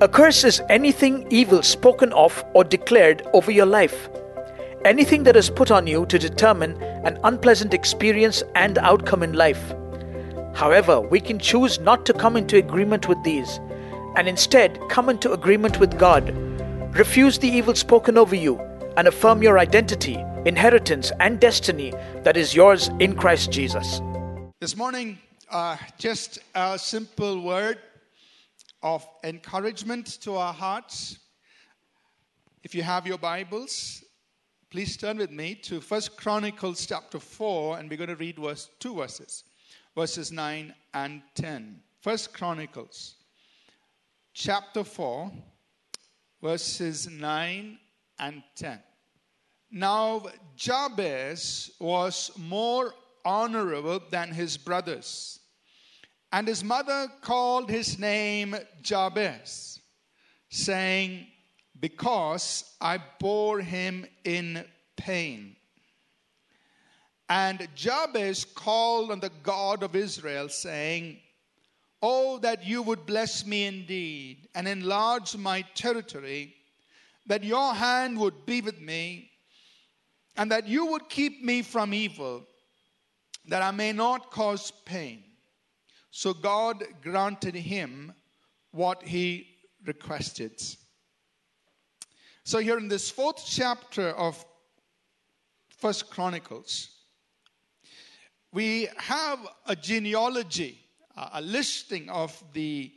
A curse is anything evil spoken of or declared over your life. Anything that is put on you to determine an unpleasant experience and outcome in life. However, we can choose not to come into agreement with these and instead come into agreement with God. Refuse the evil spoken over you and affirm your identity, inheritance, and destiny that is yours in Christ Jesus. This morning, uh, just a simple word of encouragement to our hearts. If you have your Bibles, please turn with me to First Chronicles chapter 4, and we're going to read verse, two verses, verses 9 and 10. First Chronicles chapter 4, verses 9 and 10. Now, Jabez was more honorable than his brothers and his mother called his name Jabez, saying, Because I bore him in pain. And Jabez called on the God of Israel, saying, Oh, that you would bless me indeed and enlarge my territory, that your hand would be with me, and that you would keep me from evil, that I may not cause pain. So God granted him what he requested. So here in this fourth chapter of First Chronicles, we have a genealogy, a listing of the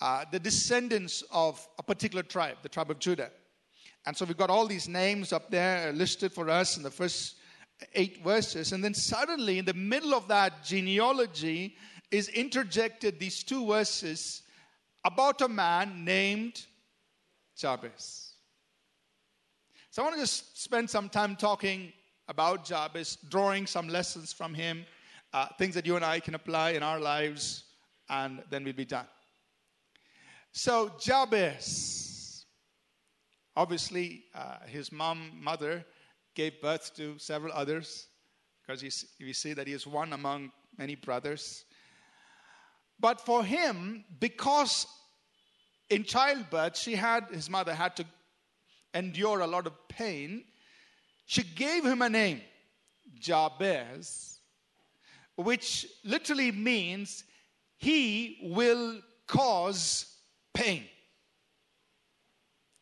uh, the descendants of a particular tribe, the tribe of Judah. And so we've got all these names up there listed for us in the first eight verses. And then suddenly, in the middle of that genealogy, is interjected these two verses about a man named Jabez. So I want to just spend some time talking about Jabez, drawing some lessons from him, uh, things that you and I can apply in our lives, and then we'll be done. So Jabez, obviously, uh, his mom, mother, gave birth to several others because you see that he is one among many brothers. But for him, because in childbirth, she had, his mother had to endure a lot of pain, she gave him a name, Jabez, which literally means he will cause pain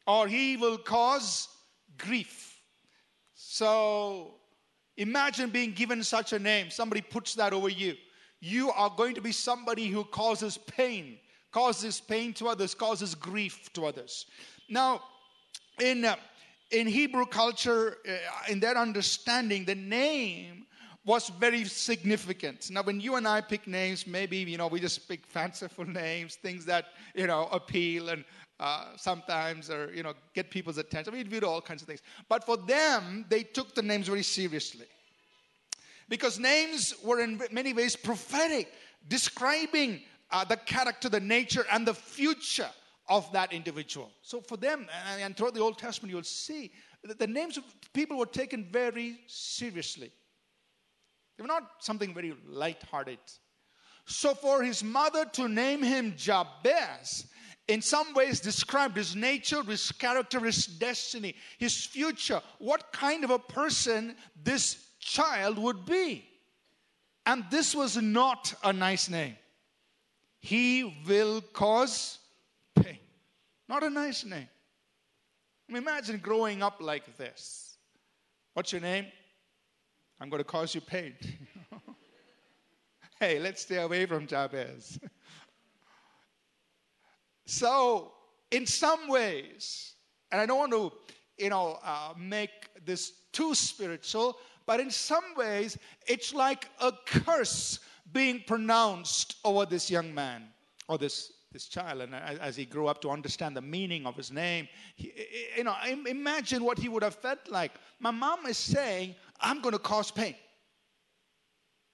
or he will cause grief. So imagine being given such a name. Somebody puts that over you you are going to be somebody who causes pain, causes pain to others, causes grief to others. Now, in, uh, in Hebrew culture, uh, in their understanding, the name was very significant. Now, when you and I pick names, maybe, you know, we just pick fanciful names, things that, you know, appeal and uh, sometimes or, you know, get people's attention. I mean, we do all kinds of things. But for them, they took the names very seriously because names were in many ways prophetic, describing uh, the character, the nature, and the future of that individual. So for them, and, throughout the Old Testament, you'll see that the names of people were taken very seriously. They were not something very light-hearted. So for his mother to name him Jabez, in some ways described his nature, his character, his destiny, his future, what kind of a person this child would be. And this was not a nice name. He will cause pain. Not a nice name. Imagine growing up like this. What's your name? I'm going to cause you pain. hey, let's stay away from Jabez. so, in some ways, and I don't want to, you know, uh, make this too spiritual, but in some ways, it's like a curse being pronounced over this young man or this, this child. And as he grew up to understand the meaning of his name, he, you know, imagine what he would have felt like. My mom is saying, I'm going to cause pain.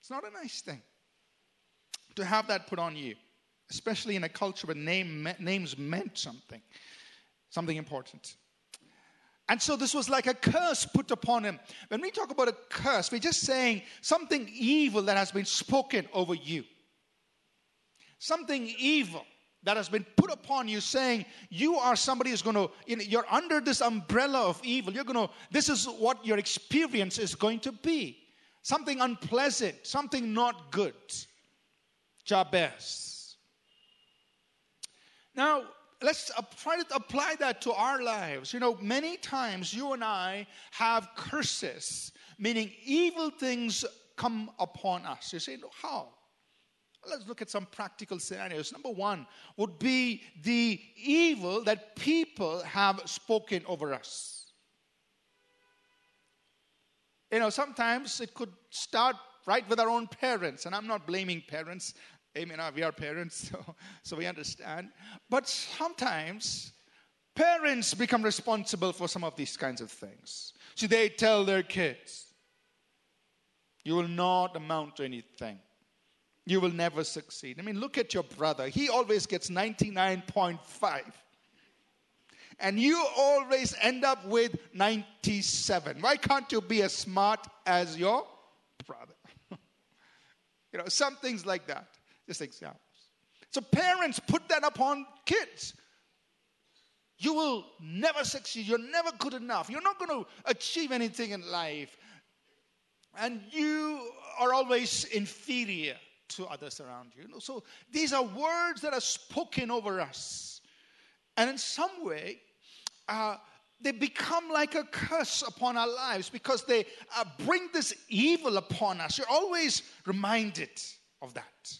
It's not a nice thing to have that put on you, especially in a culture where name, names meant something, something important. And so this was like a curse put upon him. When we talk about a curse, we're just saying something evil that has been spoken over you. Something evil that has been put upon you saying you are somebody who's going to you know, you're under this umbrella of evil you're going to this is what your experience is going to be something unpleasant something not good jabez now let's try to apply that to our lives you know many times you and i have curses meaning evil things come upon us you say how Let's look at some practical scenarios. Number one would be the evil that people have spoken over us. You know, sometimes it could start right with our own parents, and I'm not blaming parents. Amen. We are parents, so, so we understand. But sometimes parents become responsible for some of these kinds of things. So they tell their kids, You will not amount to anything you will never succeed. I mean, look at your brother. He always gets 99.5. And you always end up with 97. Why can't you be as smart as your brother? you know, some things like that. Just examples. So parents put that upon kids. You will never succeed. You're never good enough. You're not going to achieve anything in life. And you are always inferior to others around you. So these are words that are spoken over us. And in some way, uh, they become like a curse upon our lives because they uh, bring this evil upon us. You're always reminded of that.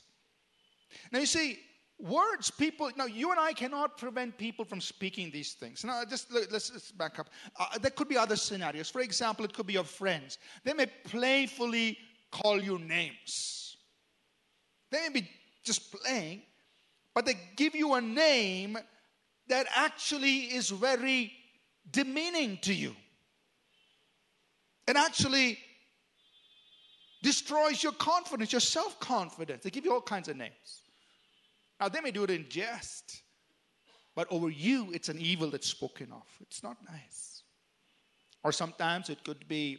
Now, you see, words people now you and i cannot prevent people from speaking these things now just let's, let's back up uh, there could be other scenarios for example it could be your friends they may playfully call you names they may be just playing, but they give you a name that actually is very demeaning to you. and actually destroys your confidence, your self confidence. They give you all kinds of names. Now, they may do it in jest, but over you, it's an evil that's spoken of. It's not nice. Or sometimes it could be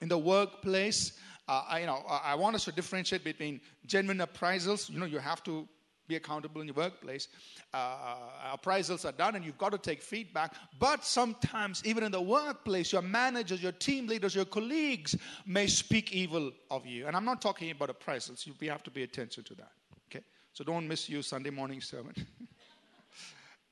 in the workplace uh, I, you know, I want us to differentiate between genuine appraisals. You know, you have to be accountable in your workplace. Uh, appraisals are done and you've got to take feedback. But sometimes, even in the workplace, your managers, your team leaders, your colleagues may speak evil of you. And I'm not talking about appraisals. We have to pay attention to that. So don't misuse Sunday morning sermon.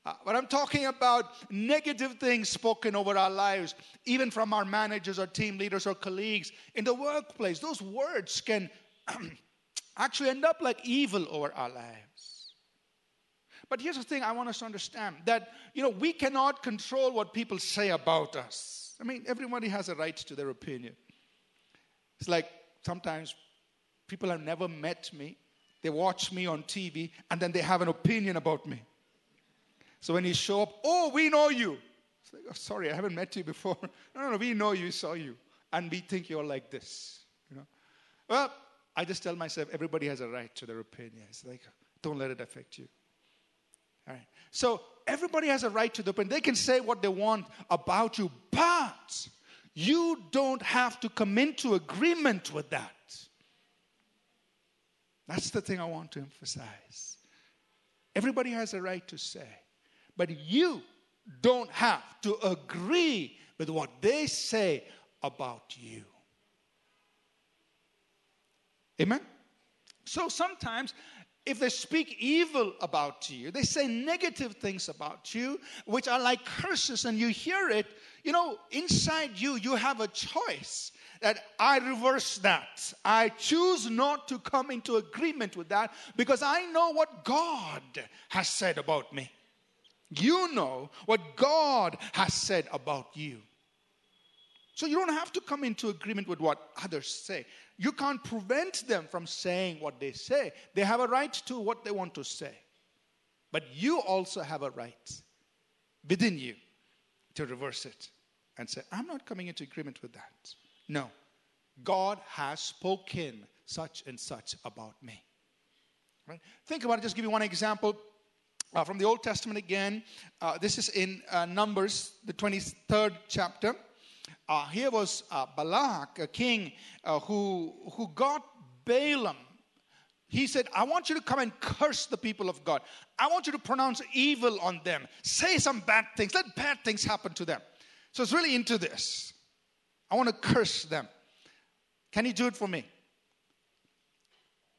Uh, but I'm talking about negative things spoken over our lives, even from our managers or team leaders or colleagues in the workplace. Those words can actually end up like evil over our lives. But here's the thing I want us to understand that, you know, we cannot control what people say about us. I mean, everybody has a right to their opinion. It's like sometimes people have never met me, they watch me on TV, and then they have an opinion about me. So when you show up, oh, we know you. It's like, oh, sorry, I haven't met you before. no, no, no, we know you, saw you. And we think you're like this. You know? Well, I just tell myself everybody has a right to their opinion. It's like, don't let it affect you. All right. So everybody has a right to the opinion. They can say what they want about you, but you don't have to come into agreement with that. That's the thing I want to emphasize. Everybody has a right to say. But you don't have to agree with what they say about you. Amen? So sometimes, if they speak evil about you, they say negative things about you, which are like curses, and you hear it, you know, inside you, you have a choice that I reverse that. I choose not to come into agreement with that because I know what God has said about me. You know what God has said about you. So you don't have to come into agreement with what others say. You can't prevent them from saying what they say. They have a right to what they want to say. But you also have a right within you to reverse it and say, I'm not coming into agreement with that. No. God has spoken such and such about me. Right? Think about it. Just give you one example. Uh, from the Old Testament again. Uh, this is in uh, Numbers, the 23rd chapter. Uh, here was uh, Balak, a king uh, who, who got Balaam. he said, I want you to come and curse the people of God. I want you to pronounce evil on them. Say some bad things. Let bad things happen to them. So it's really into this. I want to curse them. Can you do it for me?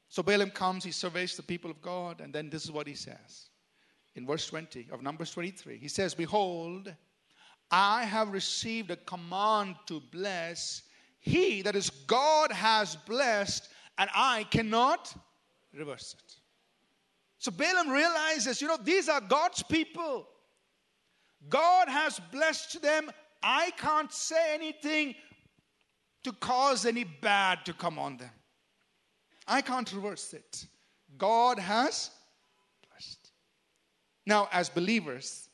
So Balaam comes, he surveys the people of God, and then this is what he says in verse 20 of Numbers 23. He says, Behold, I have received a command to bless. He, that is God, has blessed, and I cannot reverse it. So Balaam realizes, you know, these are God's people. God has blessed them. I can't say anything to cause any bad to come on them. I can't reverse it. God has blessed. Now, as believers,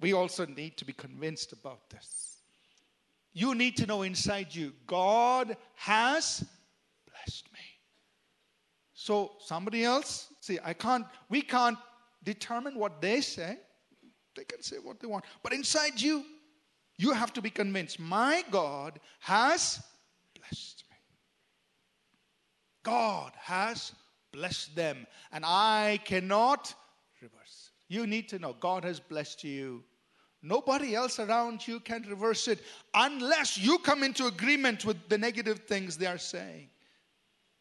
we also need to be convinced about this. You need to know inside you, God has blessed me. So, somebody else, see, I can't, we can't determine what they say. They can say what they want. But inside you, you have to be convinced my God has blessed me. God has blessed them, and I cannot reverse. You need to know God has blessed you. Nobody else around you can reverse it unless you come into agreement with the negative things they are saying.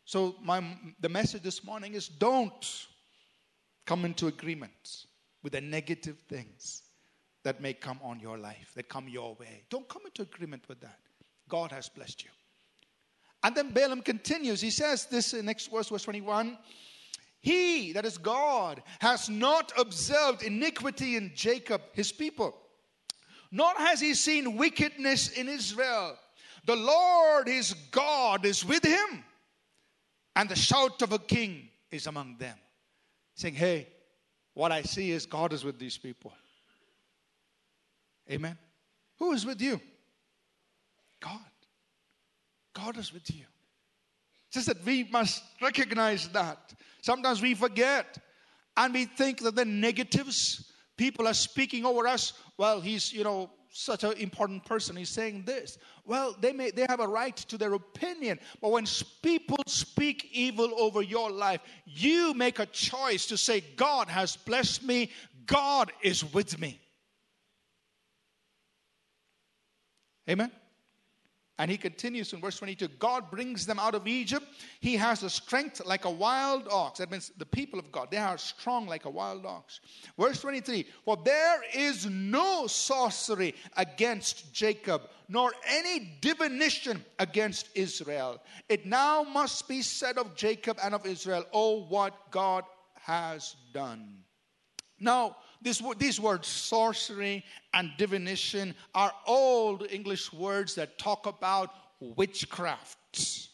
So, my, the message this morning is don't come into agreement with the negative things that may come on your life, that come your way. Don't come into agreement with that. God has blessed you. And then Balaam continues. He says this in next verse, verse 21. He, that is God, has not observed iniquity in Jacob, his people, nor has he seen wickedness in Israel. The Lord his God is with him, and the shout of a king is among them. Saying, Hey, what I see is God is with these people. Amen. Who is with you? God. God is with you. It's just that we must recognize that. Sometimes we forget and we think that the negatives people are speaking over us. Well, he's, you know, such an important person. He's saying this. Well, they may they have a right to their opinion, but when people speak evil over your life, you make a choice to say, God has blessed me, God is with me. Amen. And he continues in verse 22 God brings them out of Egypt. He has a strength like a wild ox. That means the people of God, they are strong like a wild ox. Verse 23 For there is no sorcery against Jacob, nor any divination against Israel. It now must be said of Jacob and of Israel, Oh, what God has done. Now, this, these words, sorcery and divination, are old English words that talk about witchcraft.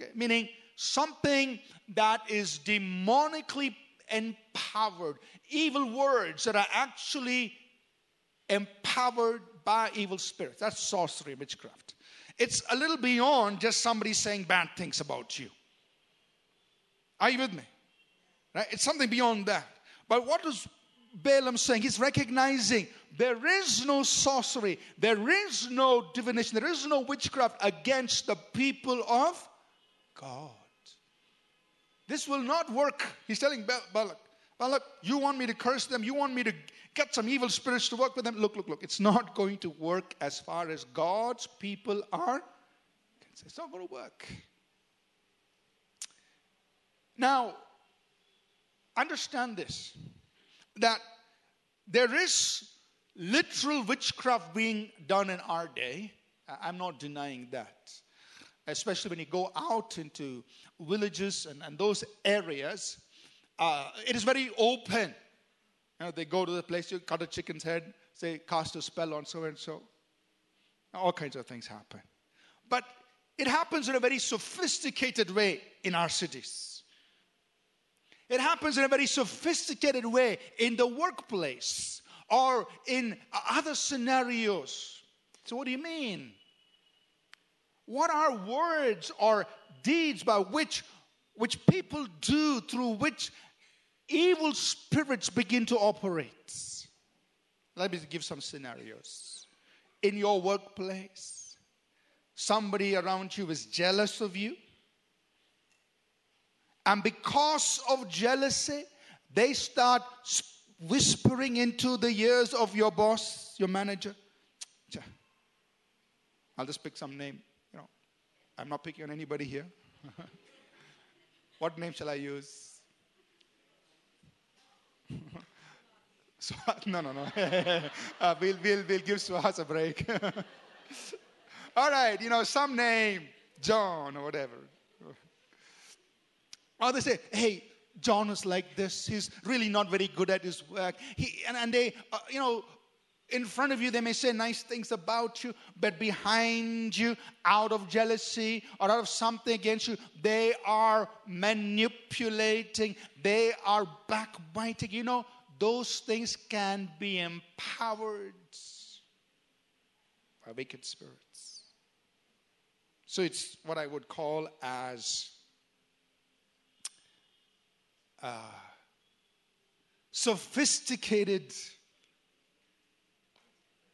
Okay? Meaning something that is demonically empowered, evil words that are actually empowered by evil spirits. That's sorcery, witchcraft. It's a little beyond just somebody saying bad things about you. Are you with me? Right? It's something beyond that. But what is Balaam saying? He's recognizing there is no sorcery, there is no divination, there is no witchcraft against the people of God. This will not work. He's telling Balak, Balak, you want me to curse them? You want me to get some evil spirits to work with them? Look, look, look. It's not going to work as far as God's people are. It's not going to work. Now, understand this that there is literal witchcraft being done in our day. I'm not denying that. Especially when you go out into villages and, and those areas, uh, it is very open. You know, they go to the place, you cut a chicken's head, say, cast a spell on so and so. All kinds of things happen. But it happens in a very sophisticated way in our cities. It happens in a very sophisticated way in the workplace or in other scenarios. So, what do you mean? What are words or deeds by which, which people do through which evil spirits begin to operate? Let me give some scenarios. In your workplace, somebody around you is jealous of you And because of jealousy, they start whispering into the ears of your boss, your manager. I'll just pick some name. You know, I'm not picking on anybody here. what name shall I use? no, no, no. uh, we'll, we'll, we'll give Suhas a break. All right, you know, some name, John or whatever. Or they say, hey, John is like this. He's really not very good at his work. He, and, and they, uh, you know, in front of you, they may say nice things about you, but behind you, out of jealousy or out of something against you, they are manipulating, they are backbiting. You know, those things can be empowered by wicked spirits. So it's what I would call as uh, sophisticated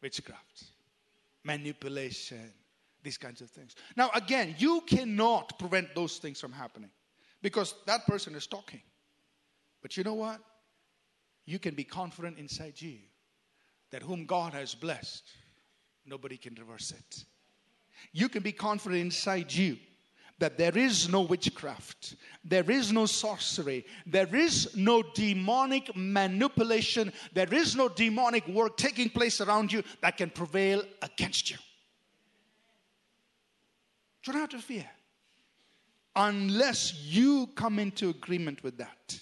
witchcraft, manipulation, these kinds of things. Now, again, you cannot prevent those things from happening because that person is talking. But you know what? You can be confident inside you that whom God has blessed, nobody can reverse it. You can be confident inside you that there is no witchcraft, there is no sorcery, there is no demonic manipulation, there is no demonic work taking place around you that can prevail against you. Do not have to fear unless you come into agreement with that.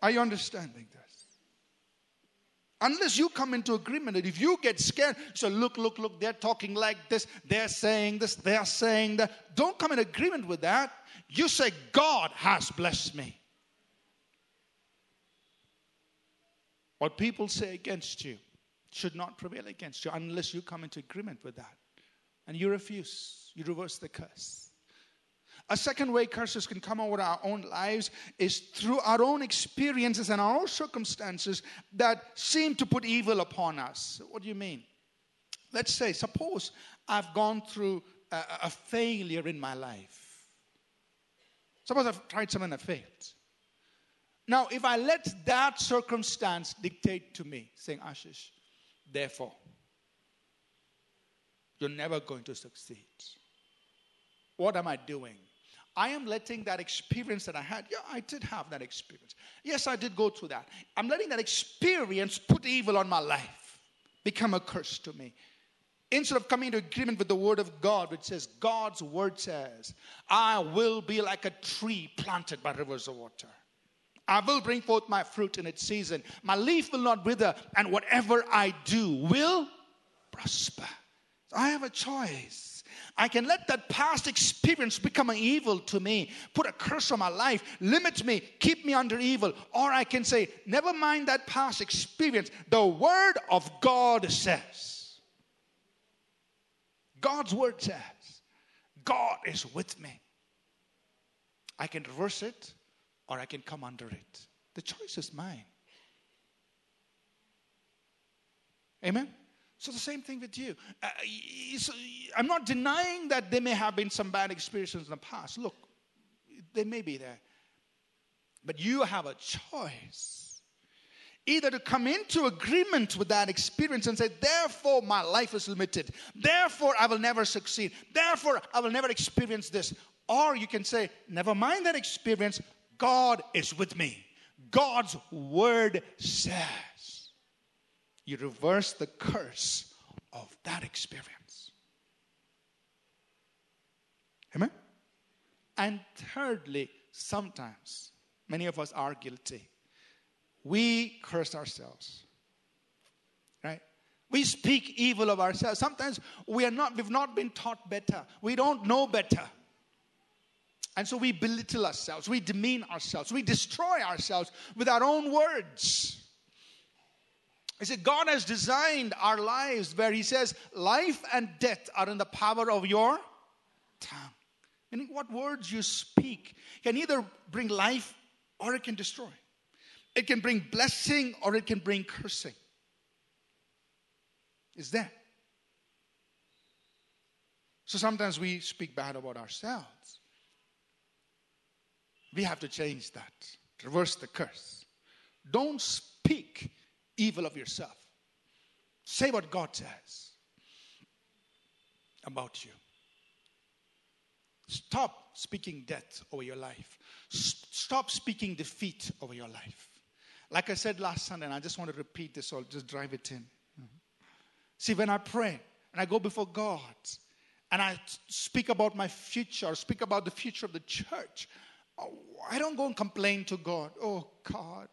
Are you understanding that? Unless you come into agreement that if you get scared, so look, look, look, they're talking like this, they're saying this, they're saying that. Don't come in agreement with that. You say, God has blessed me. What people say against you should not prevail against you unless you come into agreement with that. And you refuse, you reverse the curse. A second way curses can come over our own lives is through our own experiences and our own circumstances that seem to put evil upon us. What do you mean? Let's say, suppose I've gone through a, a failure in my life. Suppose I've tried something that failed. Now, if I let that circumstance dictate to me, saying, Ashish, therefore, you're never going to succeed. What am I doing? I am letting that experience that I had, yeah, I did have that experience. Yes, I did go through that. I'm letting that experience put evil on my life, become a curse to me. Instead of coming into agreement with the word of God, which says, God's word says, I will be like a tree planted by rivers of water. I will bring forth my fruit in its season. My leaf will not wither, and whatever I do will prosper. So I have a choice. I can let that past experience become an evil to me, put a curse on my life, limit me, keep me under evil. Or I can say, never mind that past experience. The Word of God says, God's Word says, God is with me. I can reverse it or I can come under it. The choice is mine. Amen? So the same thing with you. Uh, I'm not denying that there may have been some bad experiences in the past. Look, they may be there. But you have a choice. Either to come into agreement with that experience and say, therefore, my life is limited. Therefore, I will never succeed. Therefore, I will never experience this. Or you can say, never mind that experience. God is with me. God's word says you reverse the curse of that experience. Amen? And thirdly, sometimes, many of us are guilty. We curse ourselves. Right? We speak evil of ourselves. Sometimes we are not, we've not been taught better. We don't know better. And so we belittle ourselves, we demean ourselves, we destroy ourselves with our own words. He said, God has designed our lives where He says, life and death are in the power of your tongue. Meaning, what words you speak can either bring life or it can destroy. It can bring blessing or it can bring cursing. Is that? So sometimes we speak bad about ourselves. We have to change that, reverse the curse. Don't speak evil of yourself. Say what God says about you. Stop speaking death over your life. Stop speaking defeat over your life. Like I said last Sunday, and I just want to repeat this, I'll just drive it in. See, when I pray and I go before God and I speak about my future or speak about the future of the church, oh, I don't go and complain to God, oh, God,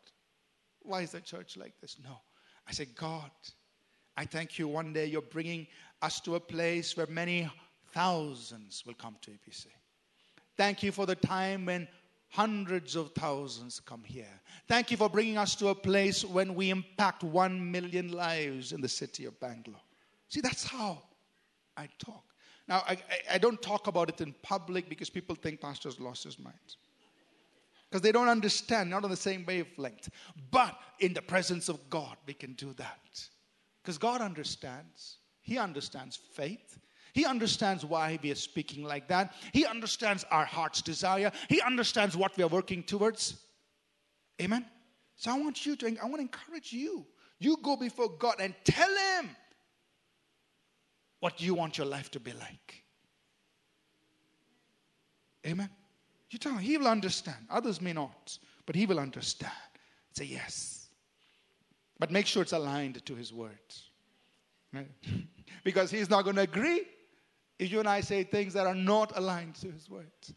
why is the church like this? No. I say, God, I thank you one day you're bringing us to a place where many thousands will come to APC. Thank you for the time when hundreds of thousands come here. Thank you for bringing us to a place when we impact one million lives in the city of Bangalore. See, that's how I talk. Now, I, I, I don't talk about it in public because people think pastor's lost his mind. Because they don't understand, not on the same wavelength. But in the presence of God, we can do that. Because God understands. He understands faith. He understands why we are speaking like that. He understands our heart's desire. He understands what we are working towards. Amen. So I want you to, I want to encourage you. You go before God and tell Him what you want your life to be like. Amen. You tell him, he will understand. Others may not, but he will understand. Say yes. But make sure it's aligned to his words. Right? because he's not going to agree if you and I say things that are not aligned to his words.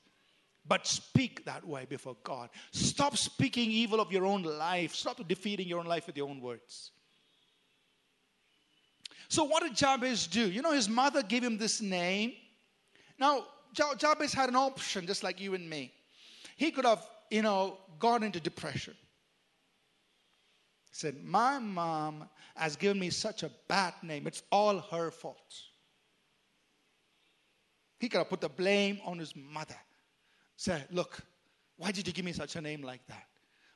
But speak that way before God. Stop speaking evil of your own life. Stop defeating your own life with your own words. So, what did Jabez do? You know, his mother gave him this name. Now, Jabez had an option, just like you and me. He could have, you know, gone into depression. He said, My mom has given me such a bad name. It's all her fault. He could have put the blame on his mother. Said, Look, why did you give me such a name like that?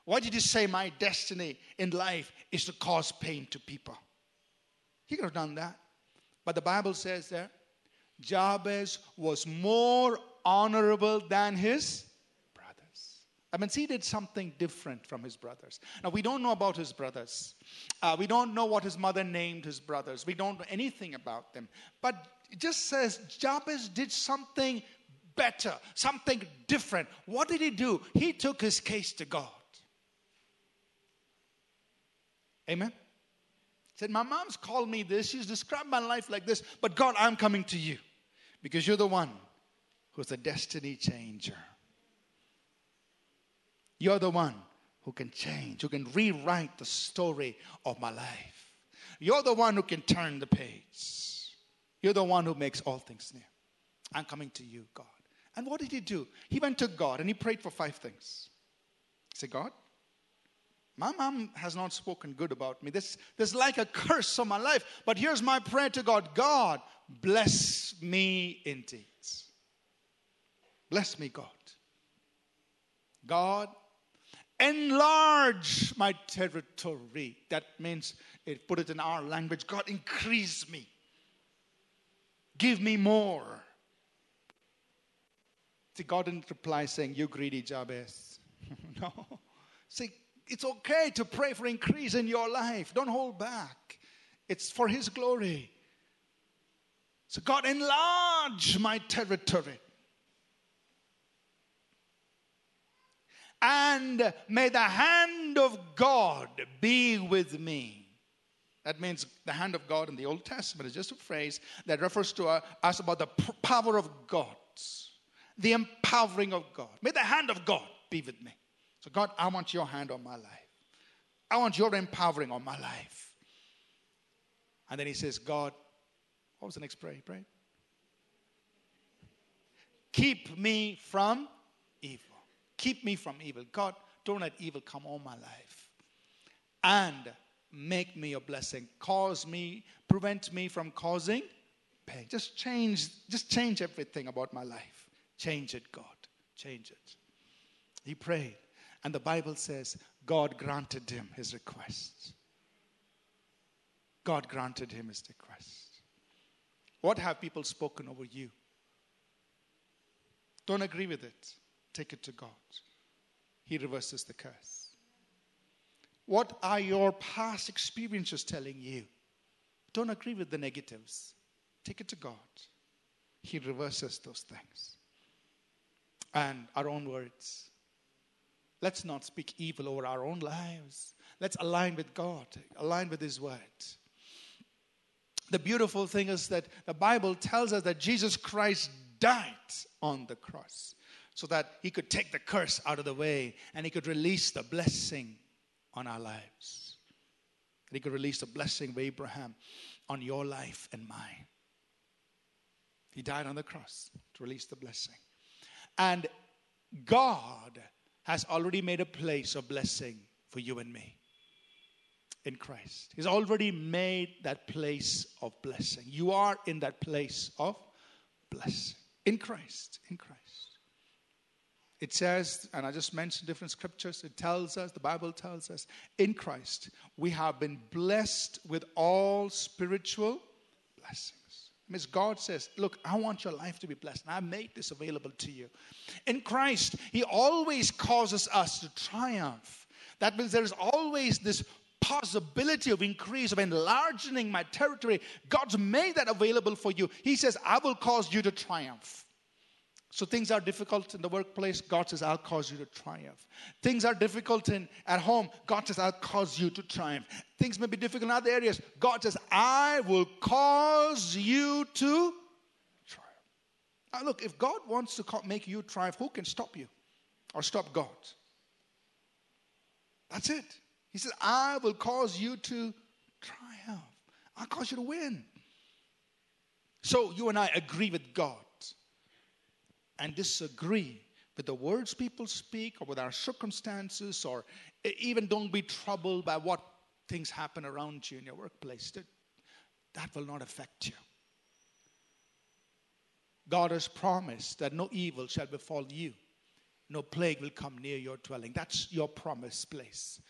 Why did you say my destiny in life is to cause pain to people? He could have done that. But the Bible says there, Jabez was more honorable than his brothers. I mean, he did something different from his brothers. Now, we don't know about his brothers. Uh, we don't know what his mother named his brothers. We don't know anything about them. But it just says Jabez did something better, something different. What did he do? He took his case to God. Amen said, My mom's called me this. She's described my life like this. But God, I'm coming to you because you're the one who's a destiny changer. You're the one who can change, who can rewrite the story of my life. You're the one who can turn the page. You're the one who makes all things new. I'm coming to you, God. And what did he do? He went to God and he prayed for five things. Said, God, my mom has not spoken good about me. This is like a curse on my life. But here's my prayer to God God, bless me indeed. Bless me, God. God, enlarge my territory. That means, it, put it in our language, God, increase me. Give me more. See, God didn't reply saying, You greedy Jabez. no. See, it's okay to pray for increase in your life. Don't hold back. It's for His glory. So, God, enlarge my territory. And may the hand of God be with me. That means the hand of God in the Old Testament is just a phrase that refers to us about the power of God, the empowering of God. May the hand of God be with me. So, God, I want your hand on my life. I want your empowering on my life. And then he says, God, what was the next prayer? He prayed? Keep me from evil. Keep me from evil. God, don't let evil come on my life. And make me a blessing. Cause me, prevent me from causing pain. Just change, just change everything about my life. Change it, God. Change it. He prayed. And the Bible says God granted him his request. God granted him his request. What have people spoken over you? Don't agree with it. Take it to God. He reverses the curse. What are your past experiences telling you? Don't agree with the negatives. Take it to God. He reverses those things. And our own words. Let's not speak evil over our own lives. Let's align with God, align with His word. The beautiful thing is that the Bible tells us that Jesus Christ died on the cross so that He could take the curse out of the way and He could release the blessing on our lives. And He could release the blessing of Abraham on your life and mine. He died on the cross to release the blessing. And God has already made a place of blessing for you and me in Christ. He's already made that place of blessing. You are in that place of blessing in Christ. In Christ. It says, and I just mentioned different scriptures, it tells us, the Bible tells us, in Christ, we have been blessed with all spiritual blessings. Miss God says, Look, I want your life to be blessed, and I made this available to you. In Christ, He always causes us to triumph. That means there is always this possibility of increase, of enlarging my territory. God's made that available for you. He says, I will cause you to triumph. So things are difficult in the workplace. God says, I'll cause you to triumph. Things are difficult in at home. God says, I'll cause you to triumph. Things may be difficult in other areas. God says, I will cause you to triumph. Now, look, if God wants to make you triumph, who can stop you or stop God? That's it. He says, I will cause you to triumph. I'll cause you to win. So you and I agree with God and disagree with the words people speak or with our circumstances, or even don't be troubled by what things happen around you in your workplace, that, that will not affect you. God has promised that no evil shall befall you, no plague will come near your dwelling. That's your promised place.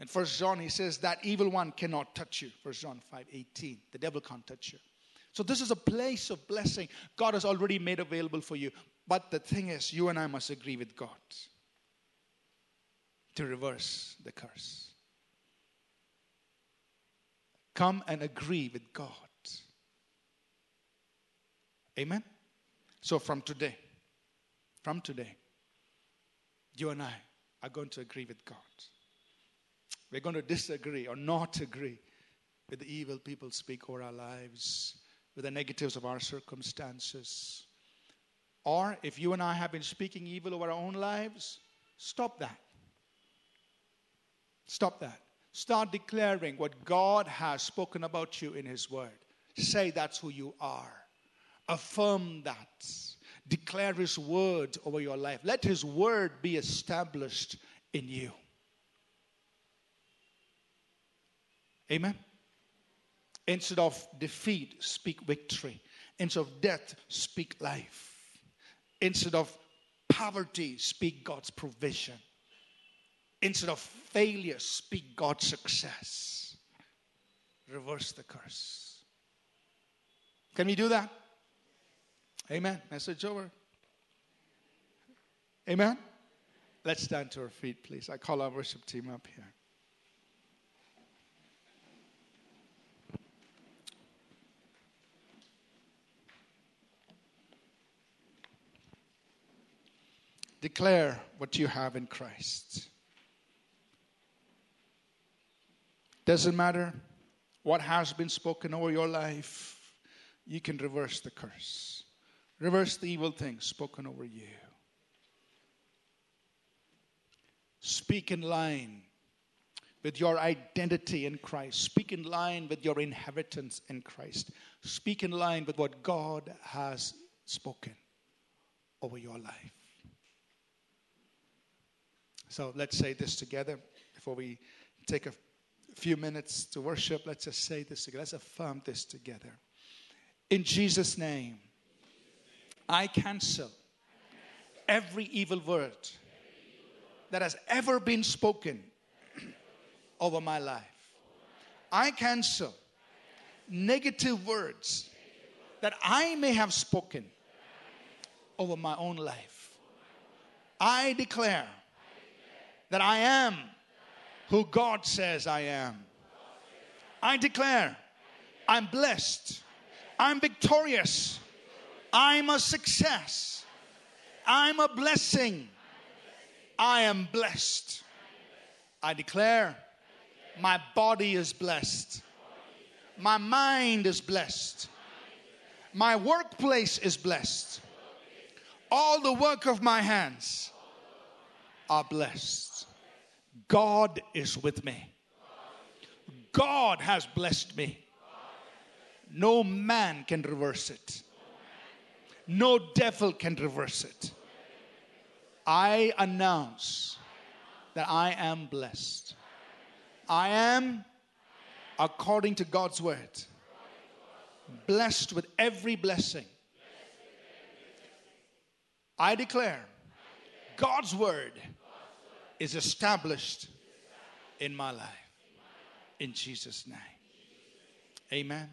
In First John, he says that evil one cannot touch you. First John 5 18. The devil can't touch you. So, this is a place of blessing God has already made available for you. But the thing is, you and I must agree with God to reverse the curse. Come and agree with God. Amen? So, from today, from today, you and I are going to agree with God. We're going to disagree or not agree with the evil people speak over our lives with the negatives of our circumstances. Or if you and I have been speaking evil over our own lives, stop that. Stop that. Start declaring what God has spoken about you in His Word. Say that's who you are. Affirm that. Declare His Word over your life. Let His Word be established in you. Amen. Instead of defeat, speak victory. Instead of death, speak life. Instead of poverty, speak God's provision. Instead of failure, speak God's success. Reverse the curse. Can we do that? Amen. Message over. Amen. Let's stand to our feet, please. I call our worship team up here. Declare what you have in Christ. Doesn't matter what has been spoken over your life, you can reverse the curse, reverse the evil things spoken over you. Speak in line with your identity in Christ. Speak in line with your inheritance in Christ. Speak in line with what God has spoken over your life. So let's say this together before we take a few minutes to worship. Let's just say this together. Let's affirm this together. In Jesus' name, I cancel every evil word that has ever been spoken over my life. I cancel negative words that I may have spoken over my own life. I declare that I am who God says I am. I declare I'm blessed. I'm victorious. I'm a success. I'm a blessing. I am blessed. I declare my body is blessed. My mind is blessed. My workplace is blessed. All the work of my hands are blessed. God is with me. God has blessed me. No man can reverse it. No devil can reverse it. I announce that I am blessed. I am, according to God's word, blessed with every blessing. I declare God's word is established in my life. In Jesus' name. Amen.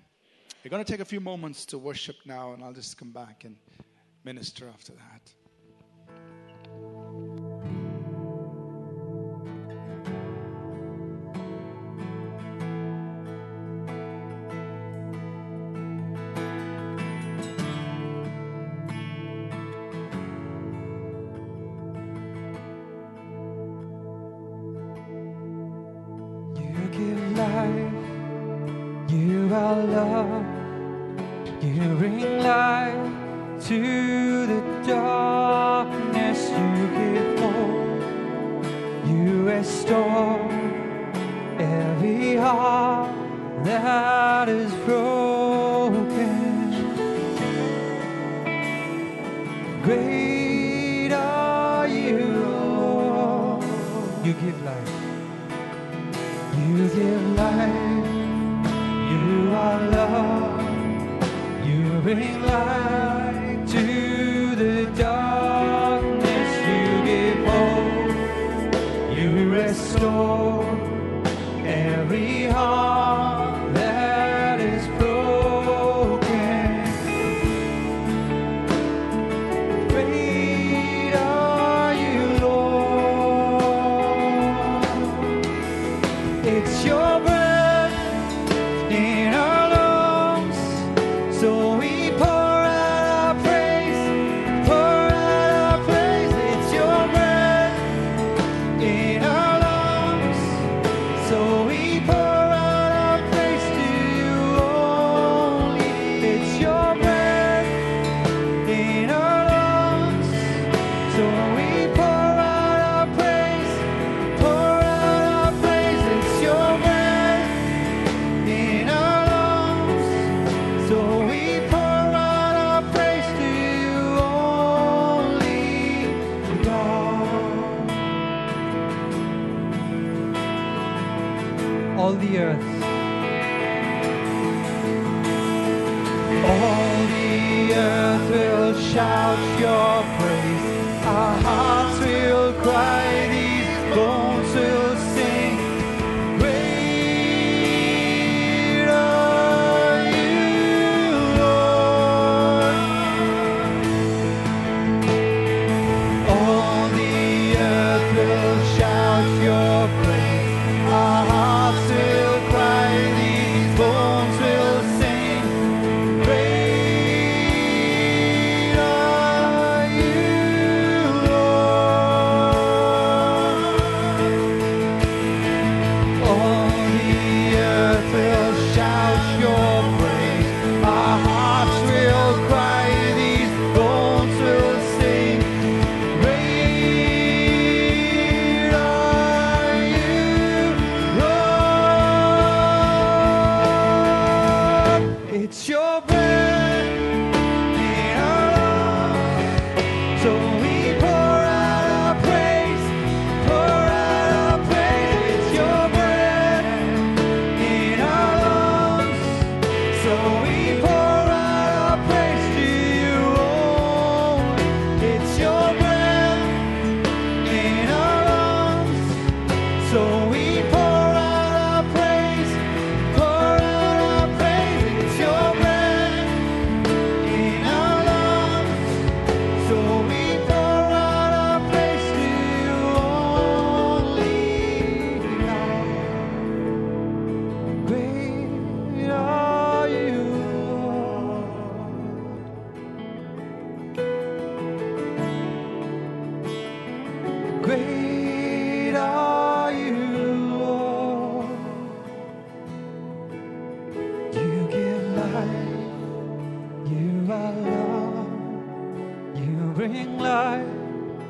We're going to take a few moments to worship now, and I'll just come back and minister after that.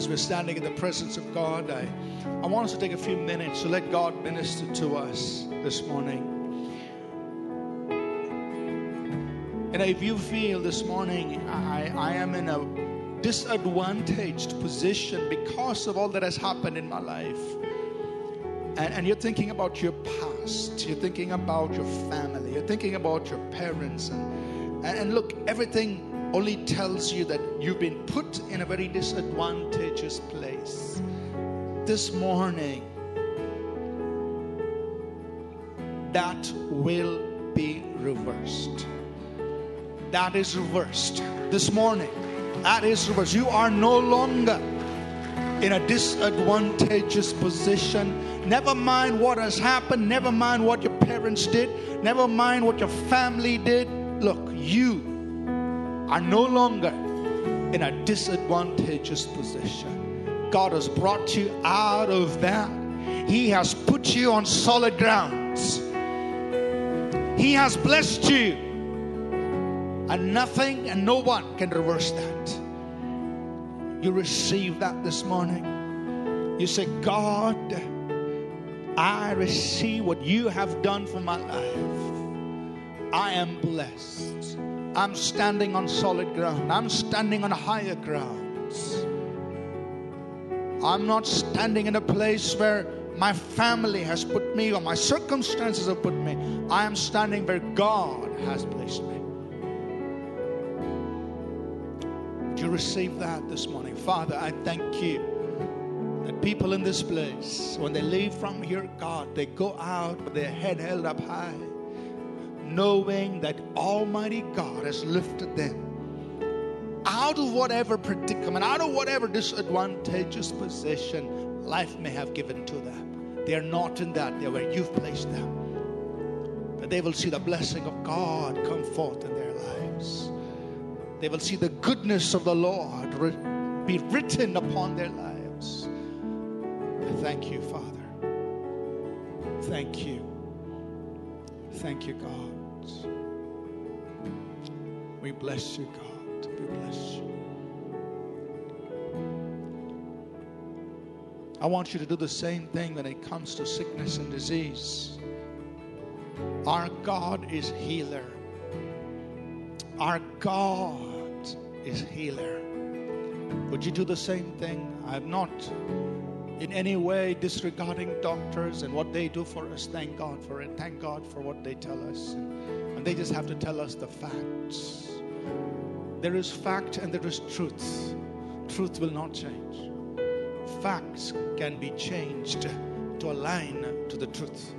as we're standing in the presence of God, I, I want us to take a few minutes to let God minister to us this morning. And if you feel this morning, I, I am in a disadvantaged position because of all that has happened in my life and, and you're thinking about your past, you're thinking about your family, you're thinking about your parents, and, and, and look, everything only tells you that you've been put in a very disadvantageous place. This morning, that will be reversed. That is reversed this morning. That is reversed. You are no longer in a disadvantageous position. Never mind what has happened, never mind what your parents did, never mind what your family did. Look, you are no longer in a disadvantageous position. God has brought you out of that. He has put you on solid grounds. He has blessed you. And nothing and no one can reverse that. You receive that this morning. You say, God, I receive what you have done for my life. I am blessed. I'm standing on solid ground. I'm standing on higher grounds. I'm not standing in a place where my family has put me or my circumstances have put me. I am standing where God has placed me. Would you receive that this morning? Father, I thank you that people in this place, when they leave from here, God, they go out with their head held up high, knowing that Almighty God has lifted them out of whatever predicament, out of whatever disadvantageous position life may have given to them. They are not in that, they're where you've placed them. That they will see the blessing of God come forth in their lives. They will see the goodness of the Lord be written upon their lives. Thank you, Father. Thank you. Thank you, God. We bless you, God. We bless you. I want you to do the same thing when it comes to sickness and disease. Our God is healer. Our God is healer. Would you do the same thing? I'm not in any way disregarding doctors and what they do for us. Thank God for it. Thank God for what they tell us. And they just have to tell us the facts. There is fact and there is truth. Truth will not change. Facts can be changed to align to the truth.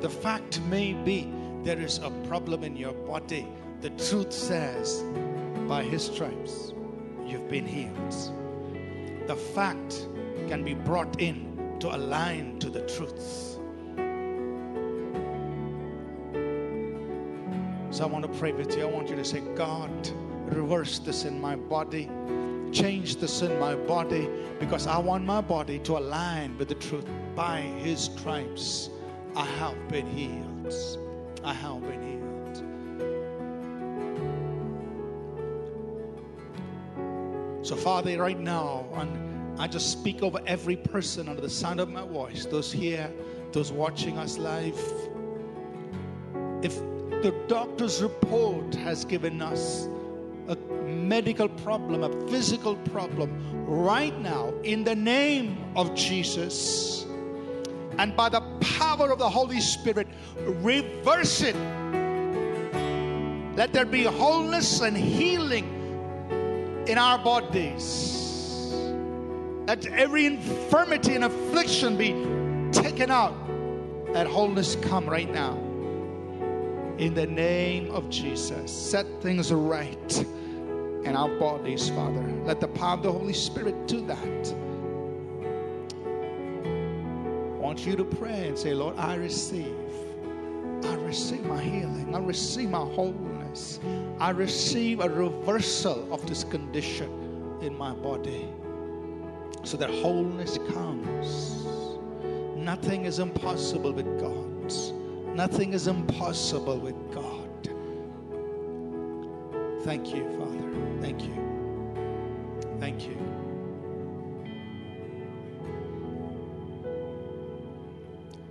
The fact may be there is a problem in your body. The truth says, by his stripes, you've been healed. The fact can be brought in to align to the truth. So I want to pray with you. I want you to say, God, reverse this in my body. Change this in my body because I want my body to align with the truth. By his stripes, I have been healed. I have been healed. So, Father, right now, and I just speak over every person under the sound of my voice, those here, those watching us live. If the doctor's report has given us a medical problem, a physical problem, right now, in the name of Jesus, and by the power of the Holy Spirit, reverse it. Let there be wholeness and healing in our bodies. Let every infirmity and affliction be taken out. Let wholeness come right now. In the name of Jesus, set things right. in our bodies, Father. Let the power of the Holy Spirit do that. I want you to pray and say, Lord, I receive. I receive my healing. I receive my wholeness. I receive a reversal of this condition in my body so that wholeness comes. Nothing is impossible with God. Nothing is impossible with God. Thank you, Father. Thank you. Thank you.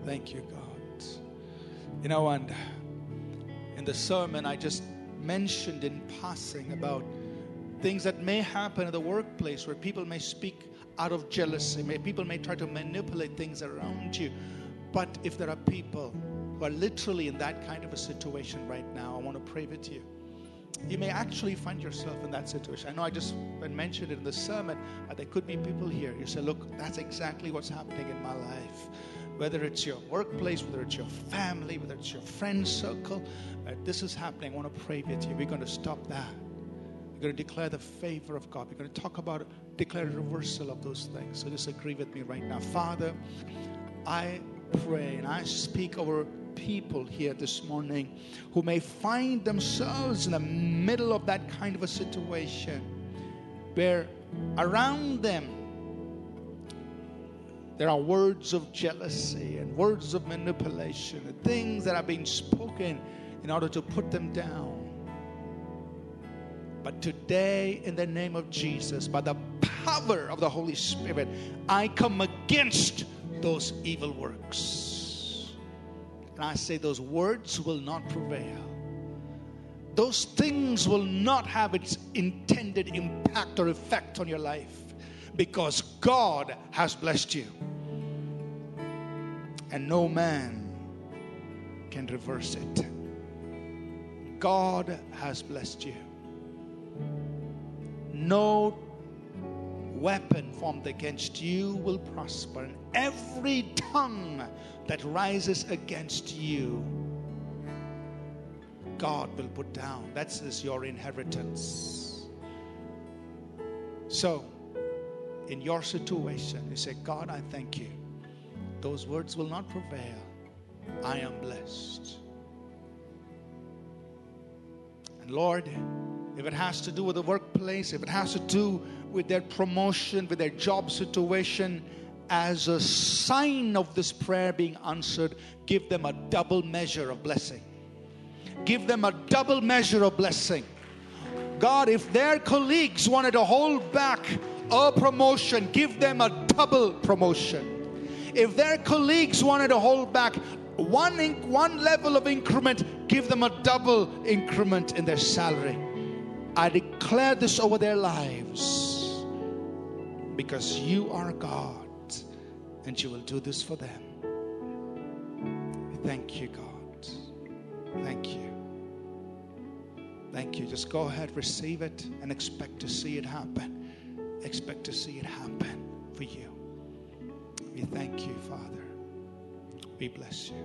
Thank you, God. You know, and in the sermon, I just mentioned in passing about things that may happen in the workplace where people may speak out of jealousy, may, people may try to manipulate things around you. But if there are people who are literally in that kind of a situation right now, I want to pray with you. You may actually find yourself in that situation. I know I just mentioned it in the sermon, but there could be people here. You say, Look, that's exactly what's happening in my life whether it's your workplace, whether it's your family, whether it's your friend circle, uh, this is happening. I want to pray with you. We're going to stop that. We're going to declare the favor of God. We're going to talk about, declare a reversal of those things. So just agree with me right now. Father, I pray and I speak over people here this morning who may find themselves in the middle of that kind of a situation where around them there are words of jealousy and words of manipulation and things that are being spoken in order to put them down. But today, in the name of Jesus, by the power of the Holy Spirit, I come against those evil works. And I say those words will not prevail. Those things will not have its intended impact or effect on your life because God has blessed you. And no man can reverse it. God has blessed you. No weapon formed against you will prosper, and every tongue that rises against you, God will put down. That's your inheritance. So, in your situation, you say, God, I thank you. Those words will not prevail. I am blessed. And Lord, if it has to do with the workplace, if it has to do with their promotion, with their job situation, as a sign of this prayer being answered, give them a double measure of blessing. Give them a double measure of blessing. God, if their colleagues wanted to hold back a promotion, give them a double promotion. If their colleagues wanted to hold back one, one level of increment, give them a double increment in their salary. I declare this over their lives because you are God and you will do this for them. Thank you, God. Thank you. Thank you. Just go ahead, receive it, and expect to see it happen expect to see it happen for you. We thank you, Father. We bless you.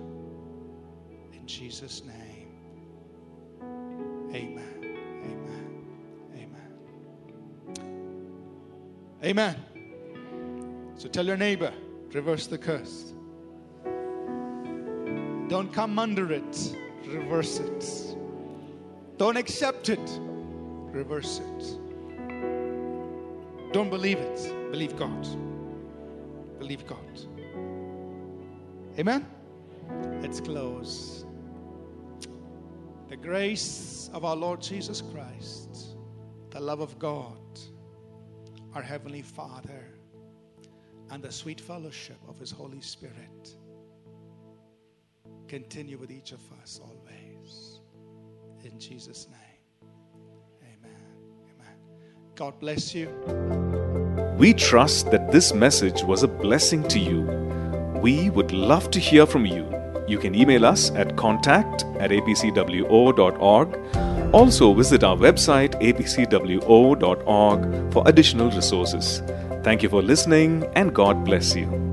In Jesus' name. Amen. Amen. Amen. Amen. So tell your neighbor, reverse the curse. Don't come under it, reverse it. Don't accept it, reverse it. Don't believe it. Believe God. Believe God. Amen? Let's close. The grace of our Lord Jesus Christ, the love of God, our Heavenly Father, and the sweet fellowship of His Holy Spirit continue with each of us always. In Jesus' name. Amen. Amen. God bless you. We trust that this message was a blessing to you. We would love to hear from you. You can email us at contact at apcwo.org. Also, visit our website apcwo.org for additional resources. Thank you for listening and God bless you.